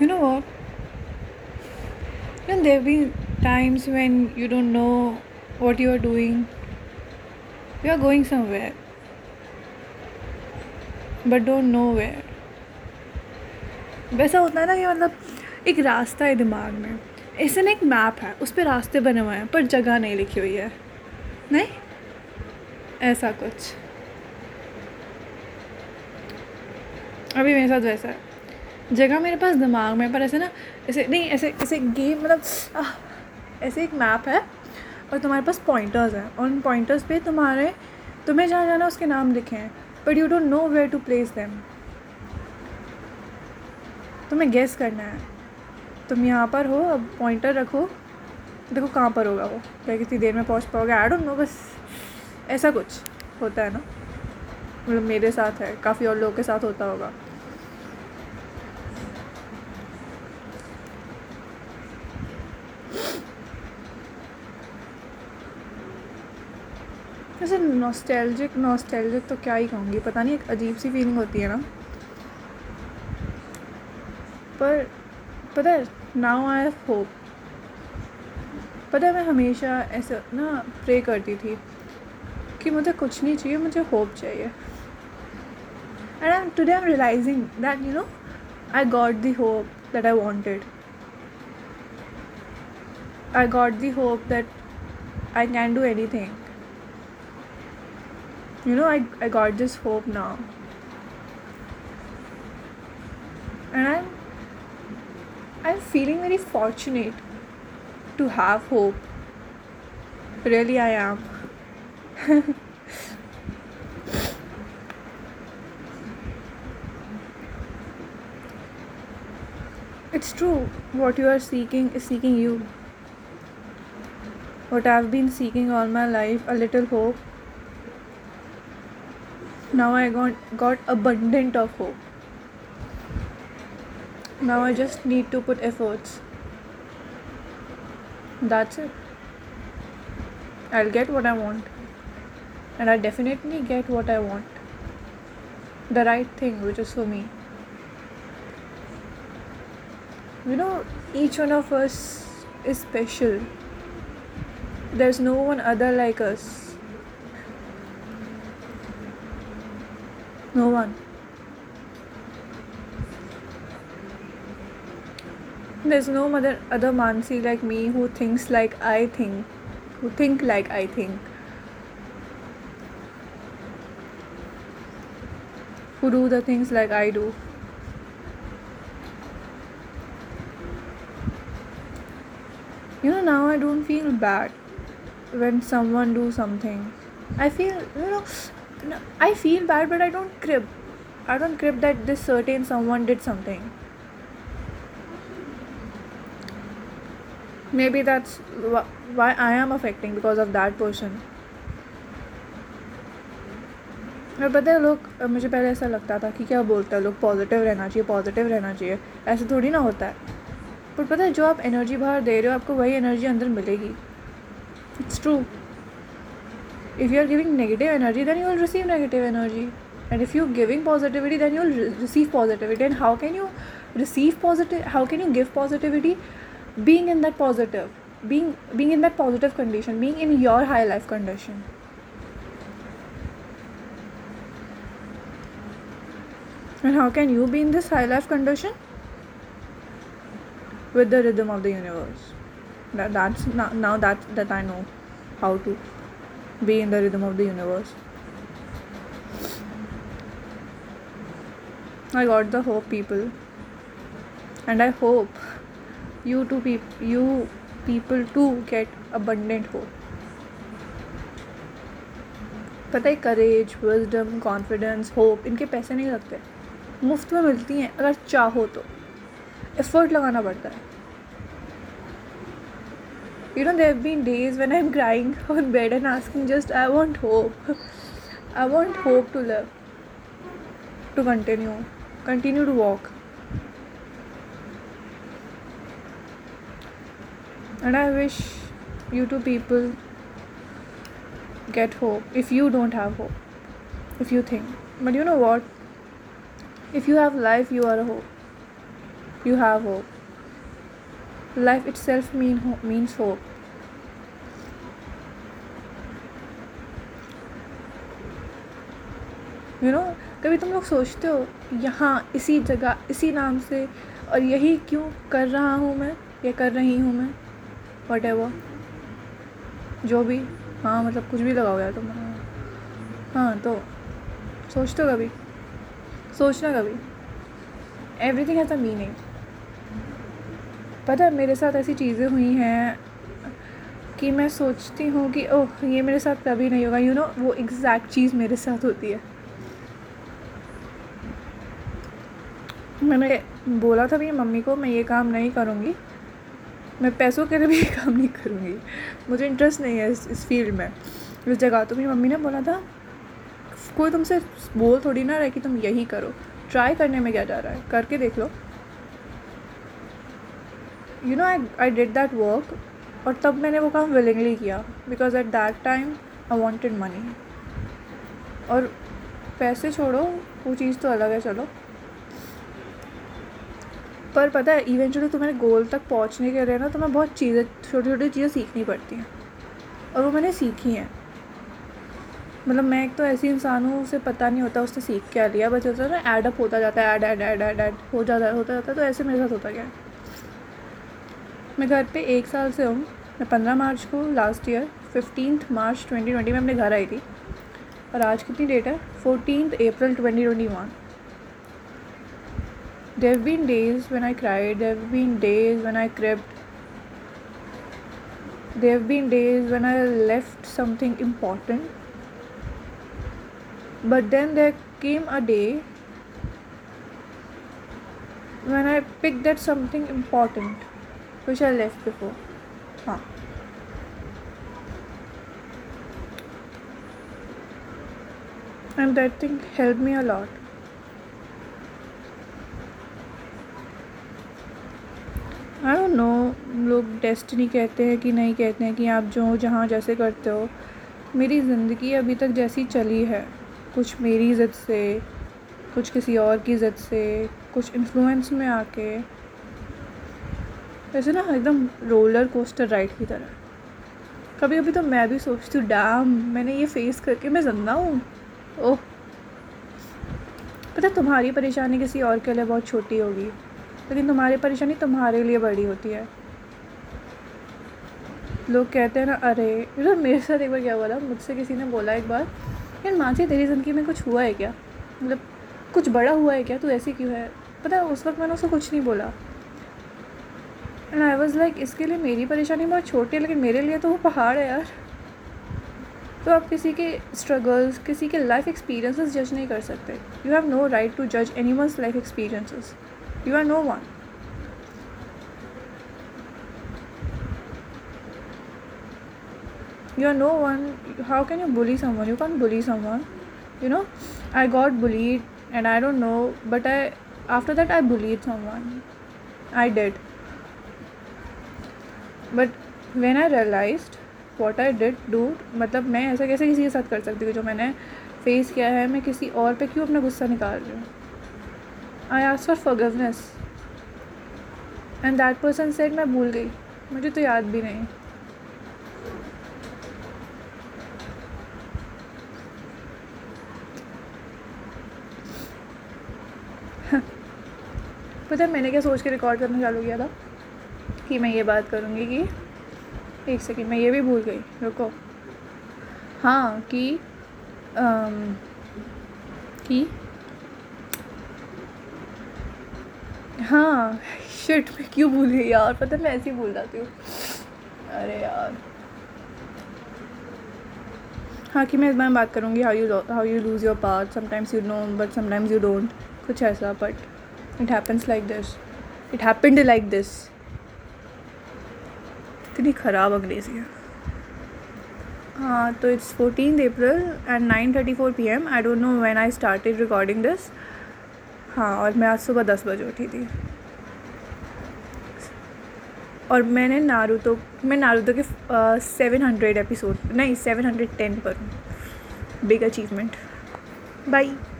You know what? And there have been times when you don't know what you are doing. You are going somewhere, but don't know where. वैसा होता है ना कि मतलब एक रास्ता है दिमाग में ऐसे ना एक मैप है उस पर रास्ते बने हुए हैं पर जगह नहीं लिखी हुई है नहीं ऐसा कुछ अभी मेरे साथ वैसा है जगह मेरे पास दिमाग में पर ऐसे ना, ऐसे नहीं, ऐसे ऐसे गेम मतलब ऐसे एक मैप है और तुम्हारे पास पॉइंटर्स हैं। और उन पॉइंटर्स पे तुम्हारे, तुम्हें जहाँ जाना उसके नाम लिखे हैं but you don't know where to place them तुम्हें गेस करना है। तुम यहाँ पर हो, अब पॉइंटर रखो। देखो कहाँ पर होगा वो। क्या कितनी देर में पहुँच पाओगे। आई डोंट नो बस ऐसा कुछ होता है ना। मतलब मेरे साथ है, काफ़ी और लोगों के साथ होता होगा। वैसे नॉस्टैल्जिक नॉस्टैल्जिक तो क्या ही कहूँगी, पता नहीं, एक अजीब सी फीलिंग होती है ना। पर पता है नाउ आई हैव होप पता है, मैं हमेशा ऐसा ना प्रे करती थी कि मुझे कुछ नहीं चाहिए, मुझे होप चाहिए। And I today I am realizing that you know I got the hope that I wanted I got the hope that I can do anything. You know, I, I got this hope now. And I'm I'm feeling very fortunate to have hope. Really I am. it's true. What you are seeking is seeking you. What I've been seeking all my life, a little hope. Now I got, got abundant of hope. Now I just need to put efforts. That's it. I'll get what I want. And I definitely get what I want. The right thing, which is for me. You know, each one of us is special. There's no one other like us. No one. There's no other other Mansi like me who thinks like I think, who think like I think, who do the things like I do. You know now I don't feel bad when someone do something. I feel you know no, I feel bad but I don't crib. I don't crib that this certain someone did something. Maybe that's wh- why I am affecting because of that person. और पता है लोग मुझे पहले ऐसा लगता था कि क्या बोलता है लोग पॉजिटिव रहना चाहिए पॉजिटिव रहना चाहिए ऐसे थोड़ी ना होता है पर पता है जो आप एनर्जी बाहर दे रहे हो आपको वही एनर्जी अंदर मिलेगी it's true if you're giving negative energy then you will receive negative energy. And if you're giving positivity then you'll re- receive positivity. And how can you receive positive how can you give positivity? Being in that positive being being in that positive condition being in your high life condition. And how can you be in this high life condition? With the rhythm of the universe. That, that's now, now that that i know how to be in the rhythm of the universe. I got the hope, people, and I hope you two peop- you people too get abundant hope. पता है करेज wisdom confidence hope इनके पैसे नहीं लगते मुफ़्त में मिलती हैं अगर चाहो तो एफर्ट लगाना पड़ता है You know, there have been days when I'm crying on bed and asking just, I want hope. I want hope to live, to continue, continue to walk. And I wish you two people get hope if you don't have hope, if you think. But you know what? If you have life, you are a hope. you have hope life itself mean ho- means hope. You know कभी तुम लोग सोचते हो, यहाँ इसी जगह, इसी नाम से, और यही क्यों कर रहा हूँ मैं, या कर रही हूँ मैं? वट एवर जो भी। हाँ मतलब कुछ भी लगाओ यार तुम। हाँ तो सोचते हो कभी? सोचना कभी? एवरीथिंग हैज़ अ मीनिंग पता है, मेरे साथ ऐसी चीज़ें हुई हैं कि मैं सोचती हूँ कि, ओह, ये मेरे साथ कभी नहीं होगा। यू नो वो एग्जैक्ट चीज़ मेरे साथ होती है। मैंने बोला था भी मम्मी को मैं ये काम नहीं करूँगी। मैं पैसों के लिए भी ये काम नहीं करूँगी। मुझे इंटरेस्ट नहीं है इस इस फ़ील्ड में। इस जगह। तो मेरी मम्मी ने बोला था, कोई तुमसे बोल थोड़ी ना रहे कि तुम यही करो। ट्राई करने में क्या जा रहा है? करके देख लो। You know I I did that work और तब मैंने वो काम विलिंगली किया because at that time I wanted money और पैसे छोड़ो, वो चीज़ तो अलग है, चलो। पर पता है इवेंचुअली तुम्हारे गोल तक पहुँचने के लिए ना तुम्हें बहुत चीज़ें छोटी छोटी चीज़ें सीखनी पड़ती हैं। और वो मैंने सीखी हैं। मतलब मैं एक तो ऐसी इंसान हूँ, उसे पता नहीं होता, उसने सीख क्या लिया, बस होता है ना एडअप होता जाता है add add add add add हो जाता, होता जाता है तो ऐसे मेरे साथ होता गया। मैं घर पे एक साल से हूँ। मैं पंद्रह मार्च को last year fifteen March twenty twenty में अपने घर आई थी। और आज कितनी डेट है? Fourteen April twenty twenty one there've been days when I cry there've been days when I cried there've been days when I left something important but then there came a day when I pick that something important which I left before. Huh. And that thing helped me a lot. I don't know लोग destiny कहते हैं कि नहीं कहते हैं कि आप जो जहाँ जैसे करते हो, मेरी ज़िंदगी अभी तक जैसी चली है कुछ मेरी इज़्ज़त से, कुछ किसी और की इज़्ज़त से, कुछ इन्फ्लुएंस में आके ऐसे ना एकदम रोलर कोस्टर राइड की तरह। कभी कभी तो मैं भी सोचती हूँ डैम मैंने ये फेस करके मैं ज़िंदा हूँ। ओह। पता तुम्हारी परेशानी किसी और के लिए बहुत छोटी होगी, लेकिन तुम्हारी परेशानी तुम्हारे लिए बड़ी होती है। लोग कहते हैं ना, अरे यार मेरे साथ एक बार क्या हुआ था? मुझसे किसी ने बोला एक बार, यार, मानसी, तेरी ज़िंदगी में कुछ हुआ है क्या? मतलब कुछ बड़ा हुआ है क्या? तू ऐसी क्यों है? पता उस वक्त मैंने उसको कुछ नहीं बोला। एंड आई वॉज़ लाइक इसके लिए मेरी परेशानी बहुत छोटी है, लेकिन मेरे लिए तो वो पहाड़ है यार. तो आप किसी के स्ट्रगल्स किसी के लाइफ एक्सपीरियंसेस जज नहीं कर सकते। You have no right to जज anyone life experiences you are no one you are no one how can you bully someone you can bully someone you know I got bullied and I don't know but I after that I bullied someone I did But when I realize what I did do मतलब मैं ऐसा कैसे किसी के साथ कर सकती हूँ? जो मैंने फेस किया है, मैं किसी और पे क्यों अपना गुस्सा निकाल रही हूँ? I ask for forgiveness and that person said मैं भूल गई। मुझे तो याद भी नहीं. पता है मैंने क्या सोच के रिकॉर्ड करना चालू किया था? कि मैं ये बात करूँगी कि एक सेकेंड मैं ये भी भूल गई रुको। हाँ कि आम, कि हाँ शिट मैं क्यों भूल गई यार? पता मैं ऐसे ही भूल जाती हूँ। अरे यार। हाँ कि मैं इस बार बात करूँगी how you how you lose your part sometimes you know but sometimes you don't कुछ ऐसा but it happens like this it happened like this इतनी ख़राब अंग्रेज़ी है। हाँ तो it's fourteen April and nine thirty four P M I don't know when I started recording this हाँ और मैं आज सुबह दस बजे उठी थी। और मैंने नारुतो मैं नारुतो के सेवन हंड्रेड एपिसोड नहीं सेवन हंड्रेड टेन पर हूँ। Big achievement by